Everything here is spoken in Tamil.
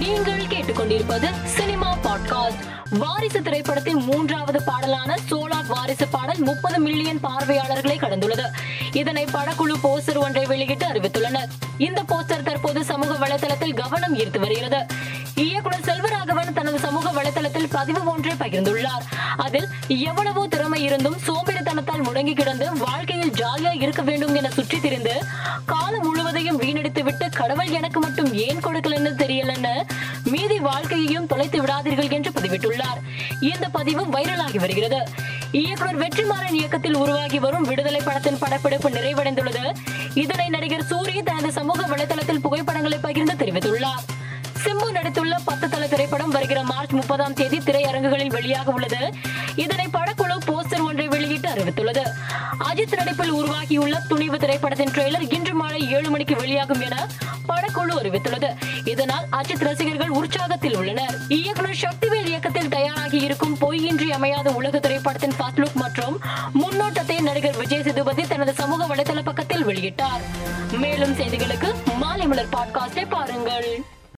நீங்கள் கேட்டுக்கொண்டிருப்பது சினிமா பாட்காஸ்ட் வாரிசு திரைப்படத்தின் மூன்றாவது பாடலான சோலாக் வாரிசு பாடல் முப்பது மில்லியன் பார்வையாளர்களை கடந்துள்ளது. இதனை படக்குழு போஸ்டர் ஒன்றை வெளியிட்டு அறிவித்துள்ளனர். இந்த போஸ்டர் தற்போது சமூக வலைதளத்தில் கவனம் ஈர்த்து வருகிறது. இயக்குனர் செல்வராகவன் தனது சமூக வலைதளத்தில் பதிவு ஒன்றை பகிர்ந்துள்ளார். அதில் எவ்வளவோ திறமை இருந்தும் சோம்பேறித்தனத்தால் முடங்கி கிடந்து வாழ்க்கையில் ஜாலியா இருக்க வேண்டும் என சுற்றி திரிந்து எனக்கு மட்டும் ஏன் கொடுக்கலன்னு தெரியலன்னு மீதி வாழ்க்கையையும் தொலைத்து விடாதீர்கள் என்று பதிவிட்டுள்ளார். இந்த பதிவு வைரலாகி வருகிறது. இயக்குனர் வெற்றிமாறன் இயக்கத்தில் உருவாகி வரும் விடுதலை படத்தின் படப்பிடிப்பு நிறைவடைந்துள்ளது. இதனை நடிகர் சூரிய தனது சமூக வலைதளத்தில் புகைப்படங்களை பகிர்ந்து தெரிவித்துள்ளார். சிம்பு நடித்துள்ள பத்து தல திரைப்படம் வருகிற மார்ச் முப்பதாம் தேதி திரையரங்குகளில் வெளியாக உள்ளது. இதனை படக்குழு போஸ்டர் அறிவித்துள்ளது. அஜித் நடிப்பில் உருவாகியுள்ள துணிவு திரைப்படத்தின் ட்ரெய்லர் இன்று மாலை ஏழு மணிக்கு வெளியாகும் என படக்குழு அறிவித்துள்ளது. இதனால் அஜித் ரசிகர்கள் உற்சாகத்தில் உள்ளனர். இயக்குனர் சக்திவேல் இயக்கத்தில் தயாராகி இருக்கும் பொய்யின்றி அமையாத உலக திரைப்படத்தின் ஃபர்ஸ்ட் லுக் மற்றும் முன்னோட்டத்தை நடிகர் விஜய் சேதுபதி தனது சமூக வலைதள பக்கத்தில் வெளியிட்டார். மேலும் செய்திகளுக்கு மாலை மலர் பாட்காஸ்டை பாருங்கள்.